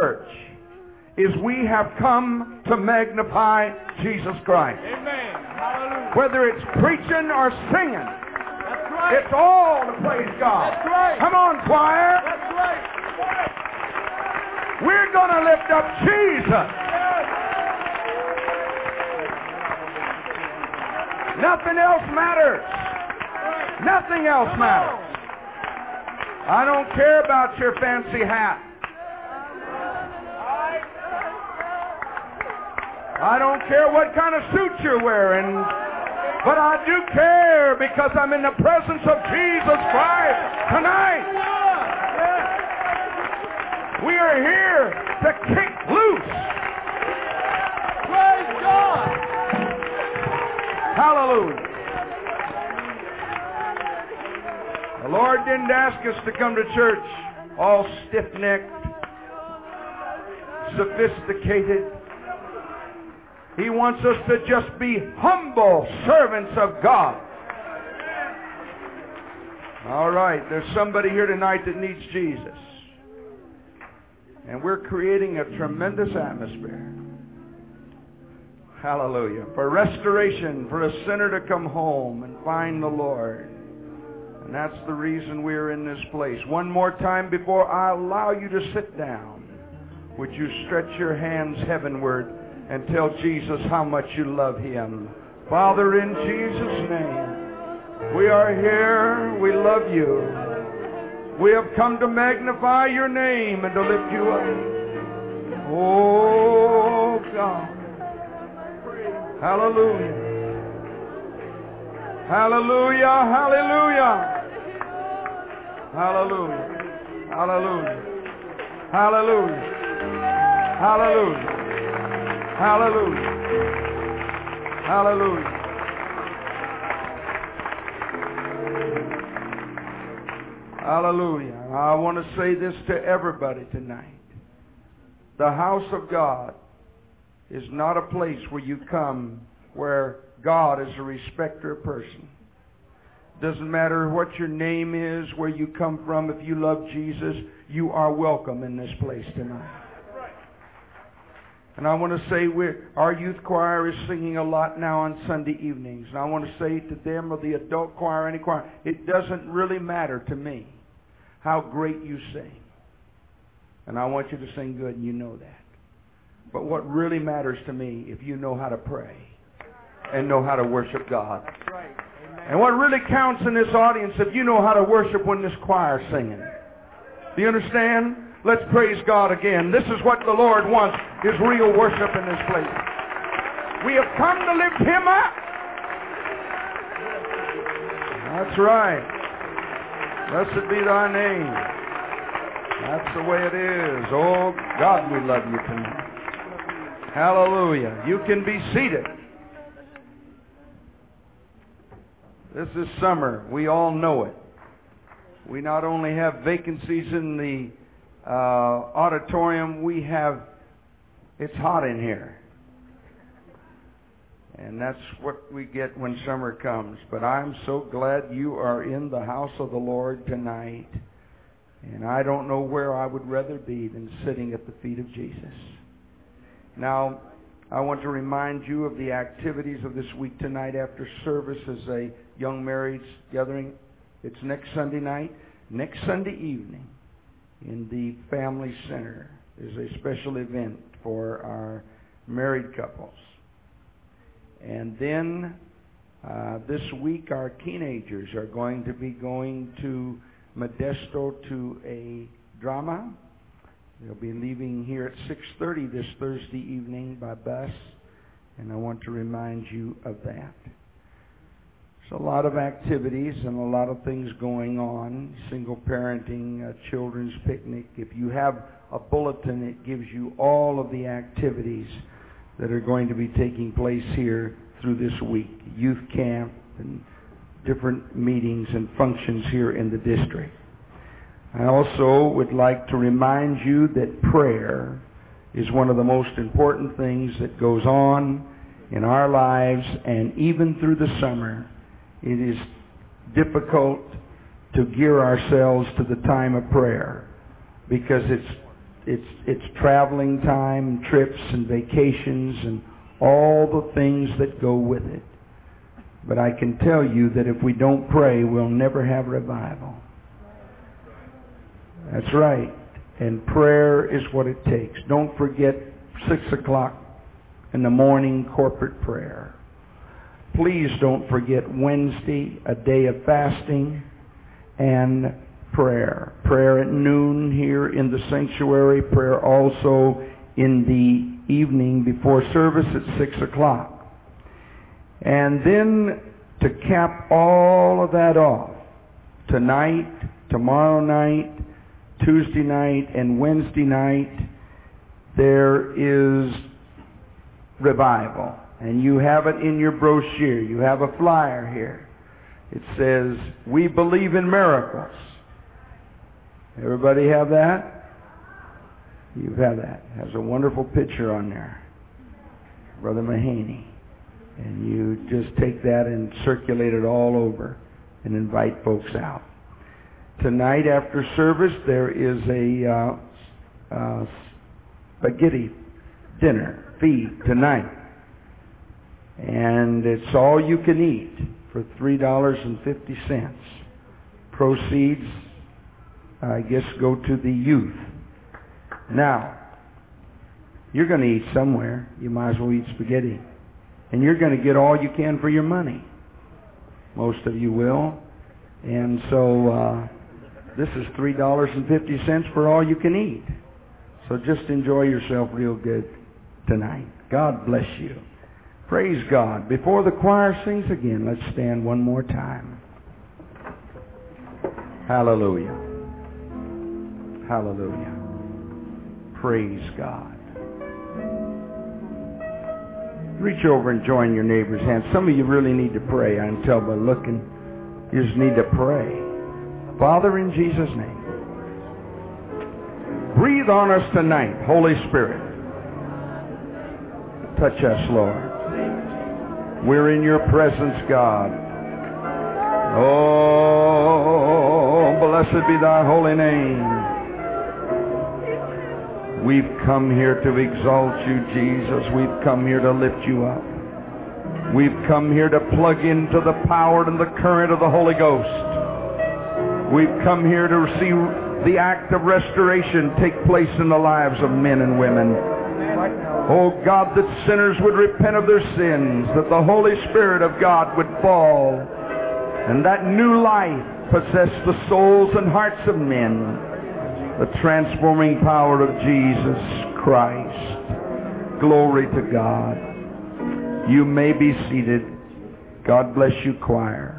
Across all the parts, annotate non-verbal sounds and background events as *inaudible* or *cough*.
church is we have come to magnify Jesus Christ. Amen. Whether it's preaching or singing, right. it's all to praise God. That's right. Come on, choir. That's right. We're going to lift up Jesus. Nothing else matters. Nothing else matters. I don't care about your fancy hat. I don't care what kind of suit you're wearing. But I do care because I'm in the presence of Jesus Christ tonight. We are here to kick loose. Praise God. Hallelujah. The Lord didn't ask us to come to church all stiff-necked, sophisticated. He wants us to just be humble servants of God. All right, there's somebody here tonight that needs Jesus. And we're creating a tremendous atmosphere. Hallelujah. For restoration, for a sinner to come home and find the Lord. And that's the reason we're in this place. One more time before I allow you to sit down, would you stretch your hands heavenward and tell Jesus how much you love him? Father, in Jesus' name, we are here. We love you. We have come to magnify your name and to lift you up. Oh, God. Hallelujah. Hallelujah. Hallelujah. Hallelujah. Hallelujah. Hallelujah. Hallelujah. Hallelujah. Hallelujah. Hallelujah. I want to say this to everybody tonight. The house of God is not a place where you come where God is a respecter of person. Doesn't matter what your name is, where you come from, if you love Jesus, you are welcome in this place tonight. And I want to say we're, our youth choir is singing a lot now on Sunday evenings. And I want to say to them or the adult choir, any choir, it doesn't really matter to me how great you sing. And I want you to sing good, and you know that. But what really matters to me, if you know how to pray and know how to worship God. Right. And what really counts in this audience, if you know how to worship when this choir's singing. Do you understand? Let's praise God again. This is what the Lord wants, is real worship in this place. We have come to lift Him up. That's right. Blessed be thy name. That's the way it is. Oh, God, we love you tonight. Hallelujah. You can be seated. This is summer. We all know it. We not only have vacancies in the uh, auditorium, we have, it's hot in here. And that's what we get when summer comes. But I'm so glad you are in the house of the Lord tonight. And I don't know where I would rather be than sitting at the feet of Jesus. Now, I want to remind you of the activities of this week tonight after service as a young marrieds gathering. It's next Sunday night. Next Sunday evening in the Family Center is a special event for our married couples. And then uh, this week our teenagers are going to be going to Modesto to a drama. They'll be leaving here at 6:30 this Thursday evening by bus, and I want to remind you of that. A lot of activities and a lot of things going on. Single parenting, a children's picnic. If you have a bulletin, it gives you all of the activities that are going to be taking place here through this week. Youth camp and different meetings and functions here in the district. I also would like to remind you that prayer is one of the most important things that goes on in our lives and even through the summer it is difficult to gear ourselves to the time of prayer because it's it's it's traveling time, and trips and vacations and all the things that go with it. But I can tell you that if we don't pray, we'll never have revival. That's right. And prayer is what it takes. Don't forget 6 o'clock in the morning corporate prayer. Please don't forget Wednesday, a day of fasting and prayer. Prayer at noon here in the sanctuary. Prayer also in the evening before service at 6 o'clock. And then to cap all of that off, tonight, tomorrow night, Tuesday night, and Wednesday night, there is revival. And you have it in your brochure. You have a flyer here. It says, We believe in miracles. Everybody have that? You have that. It has a wonderful picture on there. Brother Mahaney. And you just take that and circulate it all over and invite folks out. Tonight after service, there is a uh, uh, spaghetti dinner feed tonight. And it's all you can eat for $3.50. Proceeds, I guess, go to the youth. Now, you're going to eat somewhere. You might as well eat spaghetti. And you're going to get all you can for your money. Most of you will. And so uh, this is $3.50 for all you can eat. So just enjoy yourself real good tonight. God bless you. Praise God. Before the choir sings again, let's stand one more time. Hallelujah. Hallelujah. Praise God. Reach over and join your neighbor's hand. Some of you really need to pray. I can tell by looking. You just need to pray. Father, in Jesus' name, breathe on us tonight, Holy Spirit. Touch us, Lord. We're in your presence, God. Oh, blessed be thy holy name. We've come here to exalt you, Jesus. We've come here to lift you up. We've come here to plug into the power and the current of the Holy Ghost. We've come here to see the act of restoration take place in the lives of men and women. Oh God, that sinners would repent of their sins, that the Holy Spirit of God would fall, and that new life possess the souls and hearts of men. The transforming power of Jesus Christ. Glory to God. You may be seated. God bless you, choir.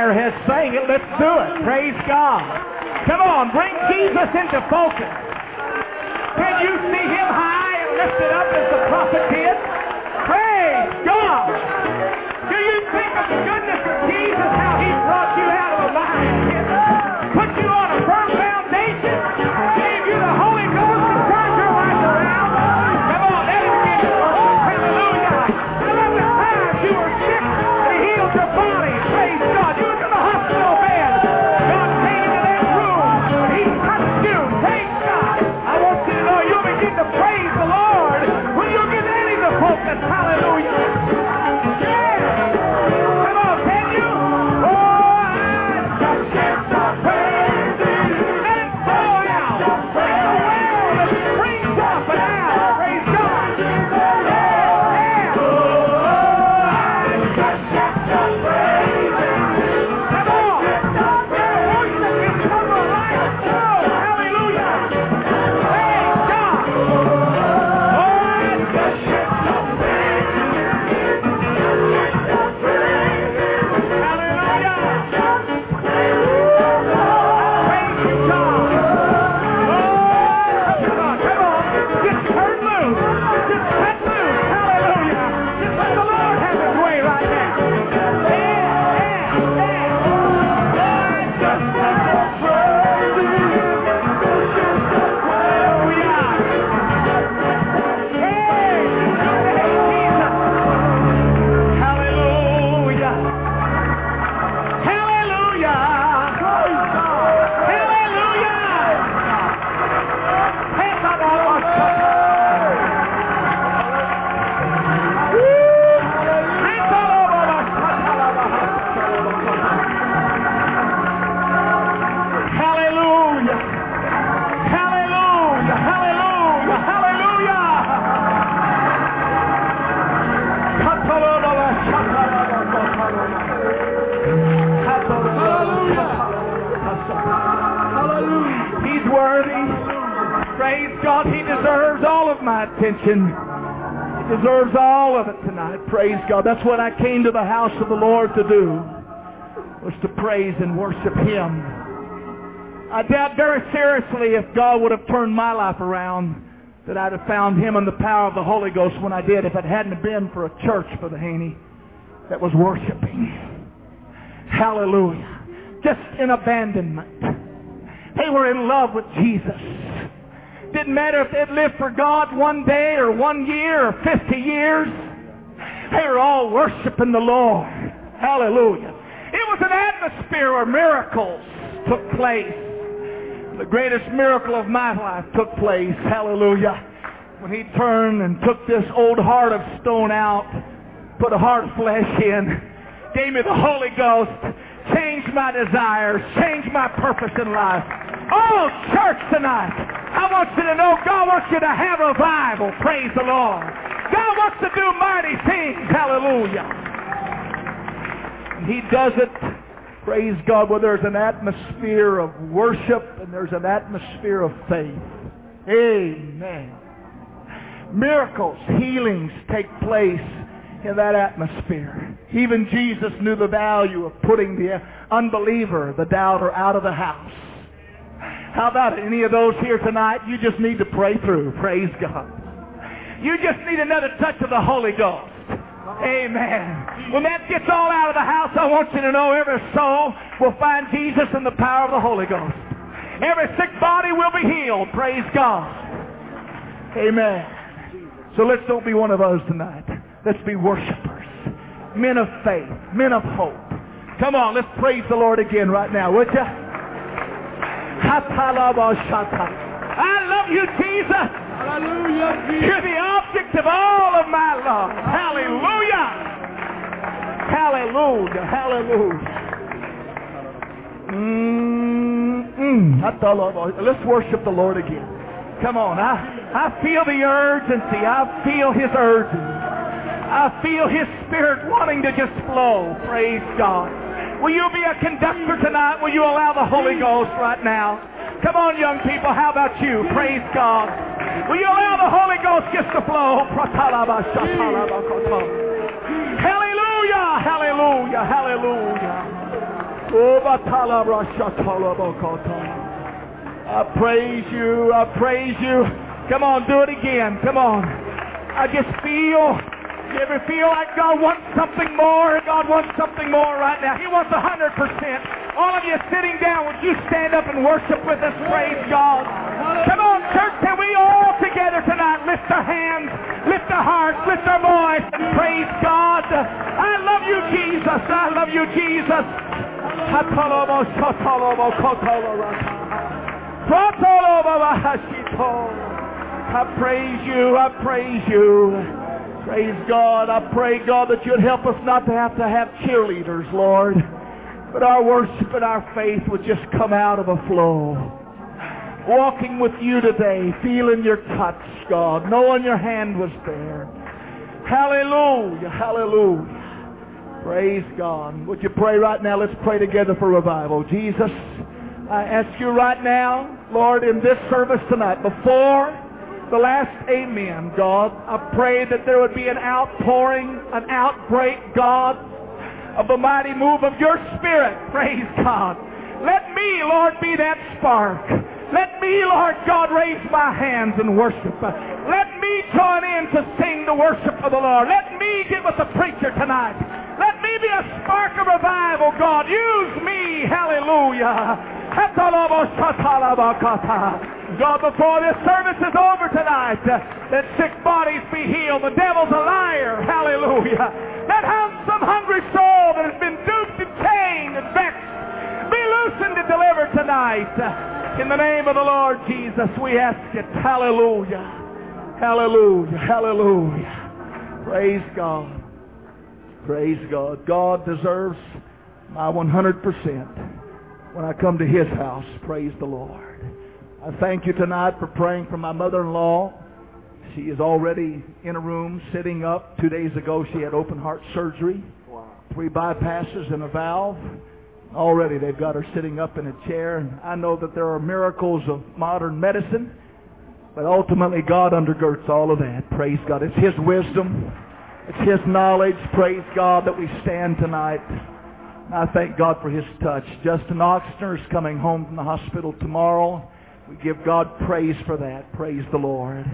Choir has sang it. Let's do it. Praise God. Come on, bring Jesus into focus. Can you see him high and lifted up as the prophet did? Praise God. Do you think of the goodness of Jesus, That's what I came to the house of the Lord to do, was to praise and worship Him. I doubt very seriously if God would have turned my life around that I'd have found Him in the power of the Holy Ghost when I did if it hadn't been for a church for the Haney that was worshiping. Hallelujah. Just in abandonment. They were in love with Jesus. Didn't matter if they'd lived for God one day or one year or 50 years. They were all worshiping the Lord. Hallelujah. It was an atmosphere where miracles took place. The greatest miracle of my life took place. Hallelujah. When he turned and took this old heart of stone out, put a heart of flesh in, gave me the Holy Ghost, changed my desires, changed my purpose in life. Oh, church tonight, I want you to know God wants you to have a revival. Praise the Lord. Wants to do mighty things. Hallelujah. He does it, praise God, where there's an atmosphere of worship and there's an atmosphere of faith. Amen. Miracles, healings take place in that atmosphere. Even Jesus knew the value of putting the unbeliever, the doubter, out of the house. How about? Any of those here tonight, you just need to pray through. Praise God. You just need another touch of the Holy Ghost. Amen. When that gets all out of the house, I want you to know every soul will find Jesus in the power of the Holy Ghost. Every sick body will be healed. Praise God. Amen. So let's don't be one of those tonight. Let's be worshipers. Men of faith. Men of hope. Come on, let's praise the Lord again right now, would you? I love you, Jesus. Hallelujah. You're the object of all of my love. Hallelujah. Hallelujah. Hallelujah. Mm-mm. Let's worship the Lord again. Come on. I, I feel the urgency. I feel His urgency. I feel His Spirit wanting to just flow. Praise God. Will you be a conductor tonight? Will you allow the Holy Ghost right now? Come on, young people. How about you? Praise God. Will you allow the Holy Ghost just to flow? Hallelujah, hallelujah, hallelujah. I praise you, I praise you. Come on, do it again. Come on. I just feel, you ever feel like God wants something more? God wants something more right now. He wants a 100%. All of you sitting down, would you stand up and worship with us? Praise God. Come on, church, can we all together tonight lift our hands, lift our hearts, lift our voice, and praise God. I love you, Jesus. I love you, Jesus. I praise you. I praise you. Praise God. I pray, God, that you'd help us not to have to have cheerleaders, Lord, but our worship and our faith would just come out of a flow. Walking with you today, feeling your touch, God, knowing your hand was there. Hallelujah. Hallelujah. Praise God. Would you pray right now? Let's pray together for revival. Jesus, I ask you right now, Lord, in this service tonight, before the last amen, God, I pray that there would be an outpouring, an outbreak, God, of the mighty move of your Spirit. Praise God. Let me, Lord, be that spark. Let me, Lord God, raise my hands and worship. Let me join in to sing the worship of the Lord. Let me get with the preacher tonight. Let me be a spark of revival, God. Use me. Hallelujah. God, before this service is over tonight, let sick bodies be healed. The devil's a liar. Hallelujah. Let some hungry soul that has been duped and chained and vexed be loosened and delivered tonight. In the name of the Lord Jesus, we ask it. Hallelujah. Hallelujah. Hallelujah. Praise God. Praise God. God deserves my 100% when I come to His house. Praise the Lord. I thank you tonight for praying for my mother-in-law. She is already in a room sitting up. Two days ago she had open heart surgery. Three bypasses and a valve. Already they've got her sitting up in a chair. And I know that there are miracles of modern medicine. But ultimately God undergirds all of that. Praise God. It's His wisdom. It's His knowledge. Praise God that we stand tonight. I thank God for his touch. Justin Oxner is coming home from the hospital tomorrow. We give God praise for that. Praise the Lord.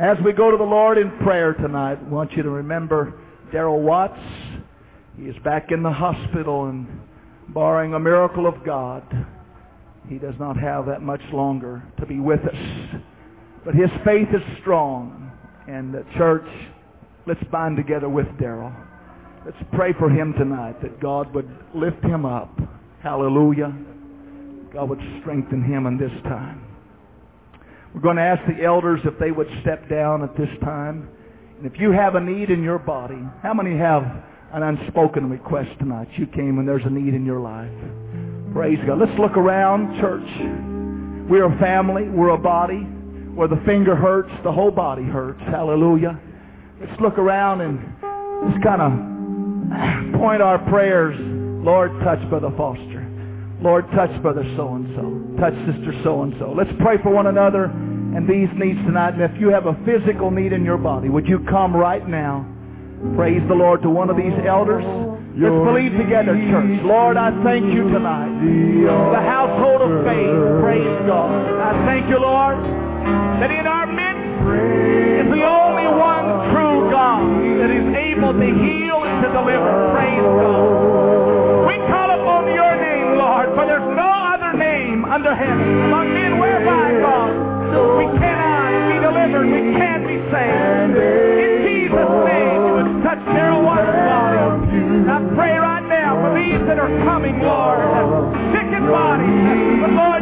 As we go to the Lord in prayer tonight, I want you to remember Daryl Watts. He is back in the hospital and barring a miracle of God, he does not have that much longer to be with us. But his faith is strong. And the church, let's bind together with Daryl. Let's pray for him tonight that God would lift him up. Hallelujah. God would strengthen him in this time. We're going to ask the elders if they would step down at this time. And if you have a need in your body, how many have an unspoken request tonight? You came and there's a need in your life. Praise God. Let's look around, church. We're a family. We're a body. Where the finger hurts, the whole body hurts. Hallelujah. Let's look around and just kind of point our prayers, Lord, touch Brother Foster. Lord, touch Brother so-and-so. Touch Sister so-and-so. Let's pray for one another and these needs tonight. And if you have a physical need in your body, would you come right now? Praise the Lord to one of these elders. Let's believe together, church. Lord, I thank you tonight. The household of faith. Praise God. I thank you, Lord, that in our midst is the only one true God that is able to heal and to deliver. Praise God. We call upon your name, Lord, for there's no other name under heaven among are coming, Lord, sick in body. But Lord,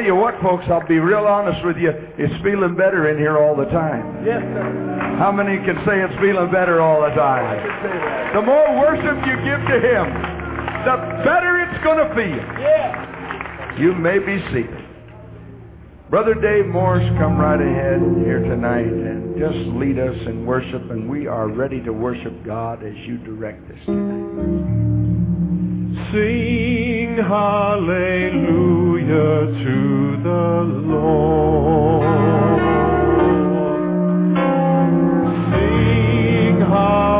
tell you what, folks, I'll be real honest with you. It's feeling better in here all the time. Yes, sir. How many can say it's feeling better all the I time? can say that. The more worship you give to Him, the better it's going to feel. Yeah. You may be seated. Brother Dave Morris, come right ahead here tonight and just lead us in worship, and we are ready to worship God as you direct us tonight. Sing hallelujah to the Lord. Sing hallelujah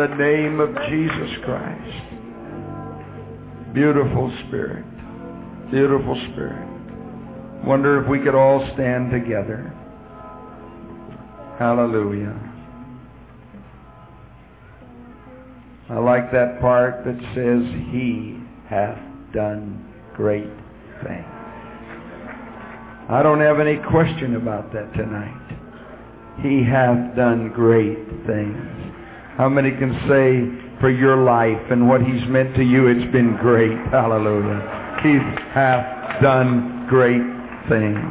The name of Jesus Christ. Beautiful Spirit. Beautiful Spirit. Wonder if we could all stand together. Hallelujah. I like that part that says, He hath done great things. I don't have any question about that tonight. He hath done great things. How many can say for your life and what He's meant to you, it's been great. Hallelujah. He hath done great things.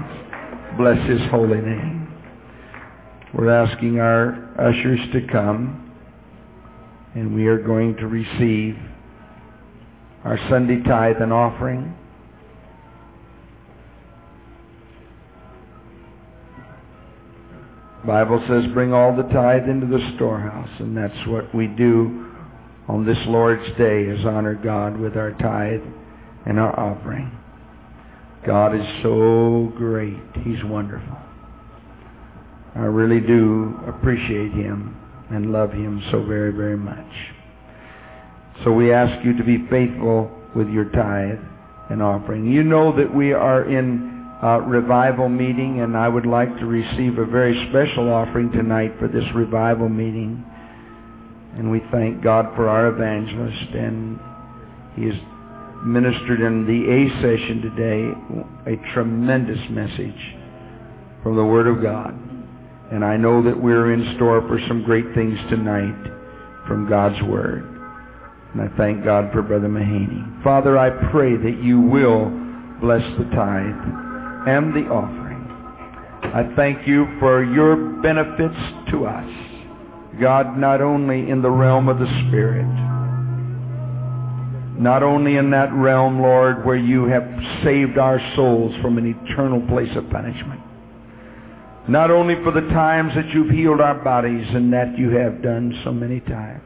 Bless His holy name. We're asking our ushers to come and we are going to receive our Sunday tithe and offering. Bible says bring all the tithe into the storehouse and that's what we do on this Lord's day is honor God with our tithe and our offering. God is so great. He's wonderful. I really do appreciate him and love him so very, very much. So we ask you to be faithful with your tithe and offering. You know that we are in a revival meeting and I would like to receive a very special offering tonight for this revival meeting. And we thank God for our evangelist and he has ministered in the A session today a tremendous message from the Word of God. And I know that we're in store for some great things tonight from God's Word. And I thank God for Brother Mahaney. Father, I pray that you will bless the tithe and the offering. I thank you for your benefits to us. God, not only in the realm of the Spirit, not only in that realm, Lord, where you have saved our souls from an eternal place of punishment, not only for the times that you've healed our bodies and that you have done so many times,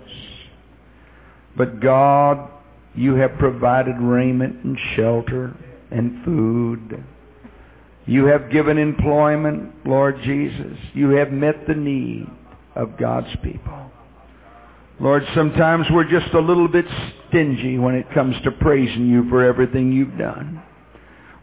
but God, you have provided raiment and shelter and food. You have given employment, Lord Jesus. You have met the need of God's people. Lord, sometimes we're just a little bit stingy when it comes to praising you for everything you've done.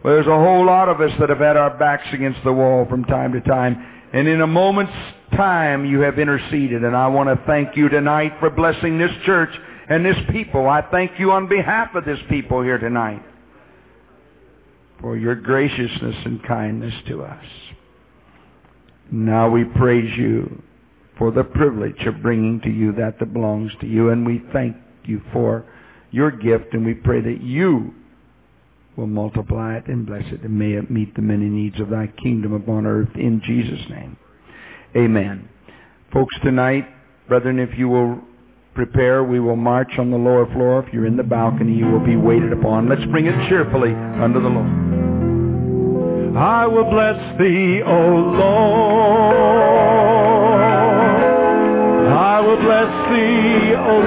Well, there's a whole lot of us that have had our backs against the wall from time to time. And in a moment's time, you have interceded. And I want to thank you tonight for blessing this church and this people. I thank you on behalf of this people here tonight for your graciousness and kindness to us. Now we praise you for the privilege of bringing to you that that belongs to you. And we thank you for your gift. And we pray that you will multiply it and bless it, and may it meet the many needs of thy kingdom upon earth in Jesus' name. Amen. Folks, tonight, brethren, if you will prepare, we will march on the lower floor. If you're in the balcony, you will be waited upon. Let's bring it cheerfully unto the Lord. I will bless thee, O Lord. I will bless thee, O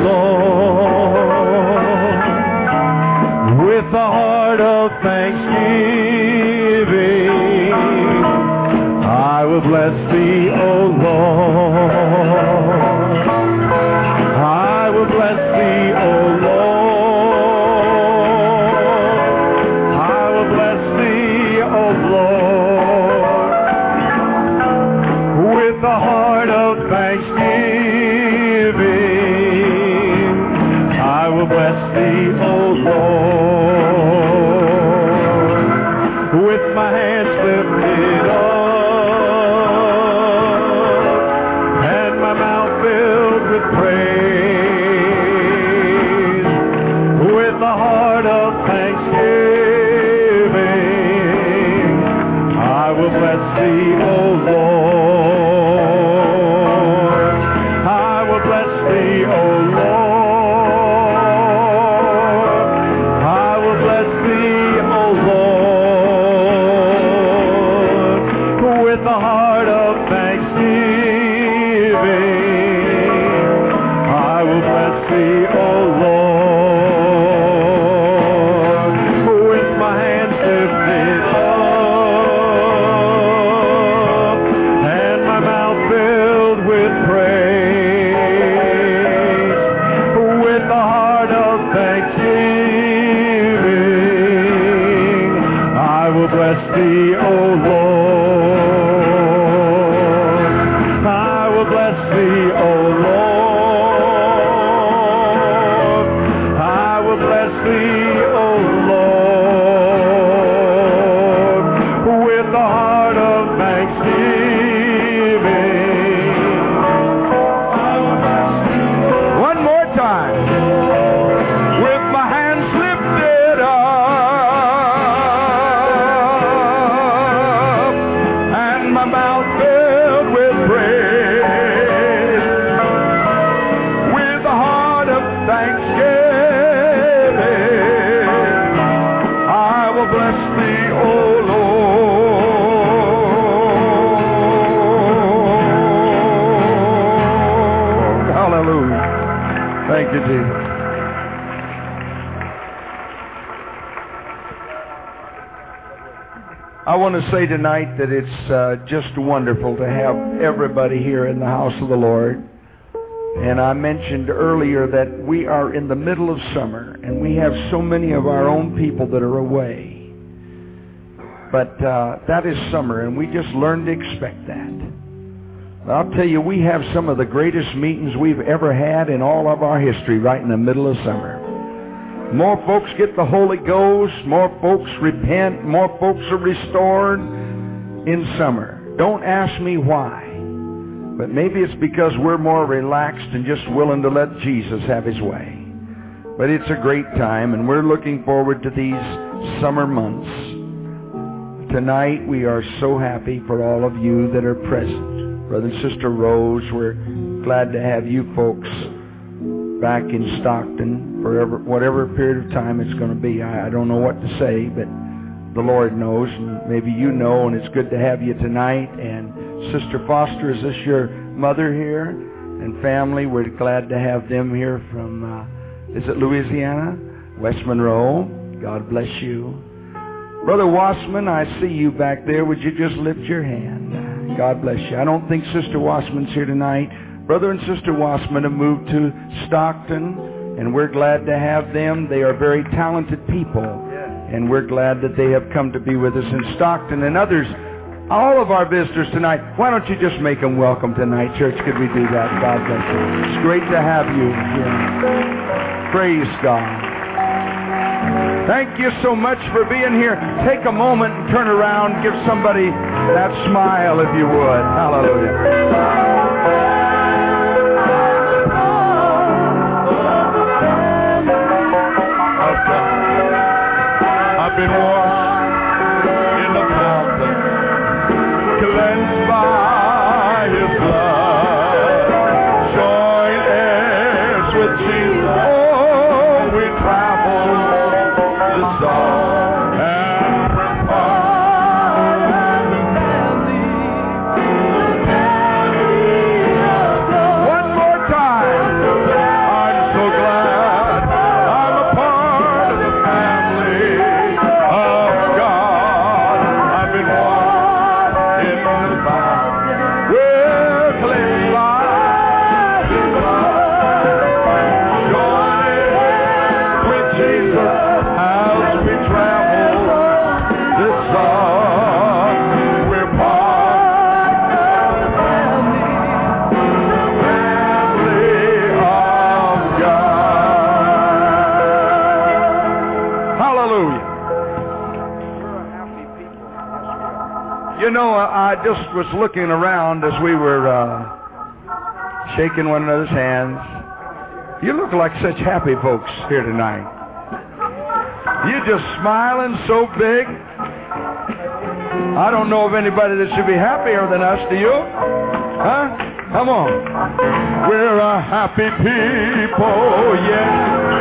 Lord, with a heart of thanksgiving. I will bless thee, O Lord. Bless thee, O Lord, want to say tonight that it's uh, just wonderful to have everybody here in the house of the Lord. And I mentioned earlier that we are in the middle of summer and we have so many of our own people that are away. But uh, that is summer and we just learn to expect that. I'll tell you, we have some of the greatest meetings we've ever had in all of our history right in the middle of summer. More folks get the Holy Ghost. More folks repent. More folks are restored in summer. Don't ask me why. But maybe it's because we're more relaxed and just willing to let Jesus have his way. But it's a great time and we're looking forward to these summer months. Tonight we are so happy for all of you that are present. Brother and Sister Rose, we're glad to have you folks back in Stockton for ever, whatever period of time it's going to be. I, I don't know what to say, but the Lord knows, and maybe you know, and it's good to have you tonight. And Sister Foster, is this your mother here and family? We're glad to have them here from, uh, is it Louisiana? West Monroe. God bless you. Brother Wassman, I see you back there. Would you just lift your hand? God bless you. I don't think Sister Wassman's here tonight. Brother and Sister Wassman have moved to Stockton, and we're glad to have them. They are very talented people, and we're glad that they have come to be with us in Stockton and others. All of our visitors tonight, why don't you just make them welcome tonight, church? Could we do that? God bless you. It's great to have you here. Praise God. Thank you so much for being here. Take a moment and turn around. Give somebody that smile if you would. Hallelujah. Was looking around as we were uh, shaking one another's hands. You look like such happy folks here tonight. You're just smiling so big. I don't know of anybody that should be happier than us. Do you? Huh? Come on. We're a happy people, yes,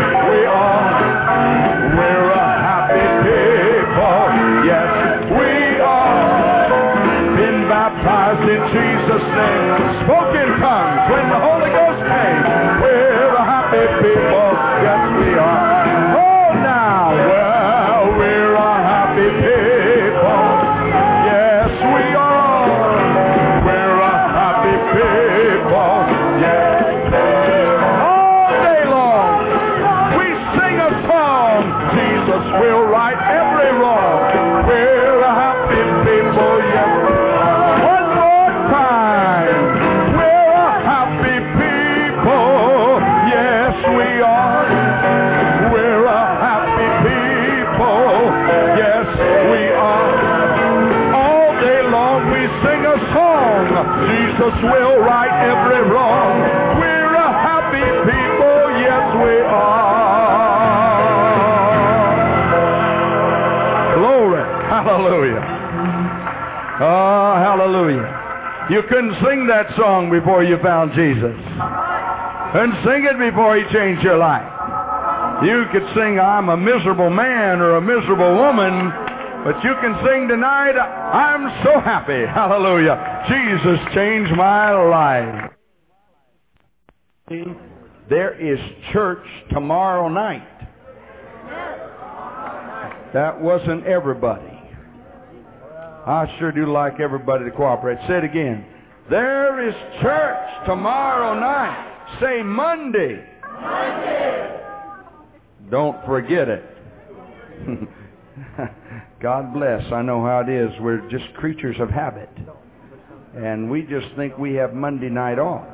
Jesus' name, spoken tongues when the Holy Ghost came. We're a happy people. Yes, we are. Oh, now, well, we're a happy people. Yes, we are. We're a happy people. Yes. All day long, we sing a song. Jesus will right couldn't sing that song before you found Jesus. And sing it before he changed your life. You could sing, I'm a miserable man or a miserable woman, but you can sing tonight, I'm so happy. *laughs* Hallelujah. Jesus changed my life. There is church tomorrow night. That wasn't everybody. I sure do like everybody to cooperate. Say it again. There is church tomorrow night. Say Monday. Monday. Don't forget it. *laughs* God bless. I know how it is. We're just creatures of habit. And we just think we have Monday night off.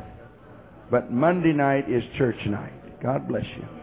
But Monday night is church night. God bless you.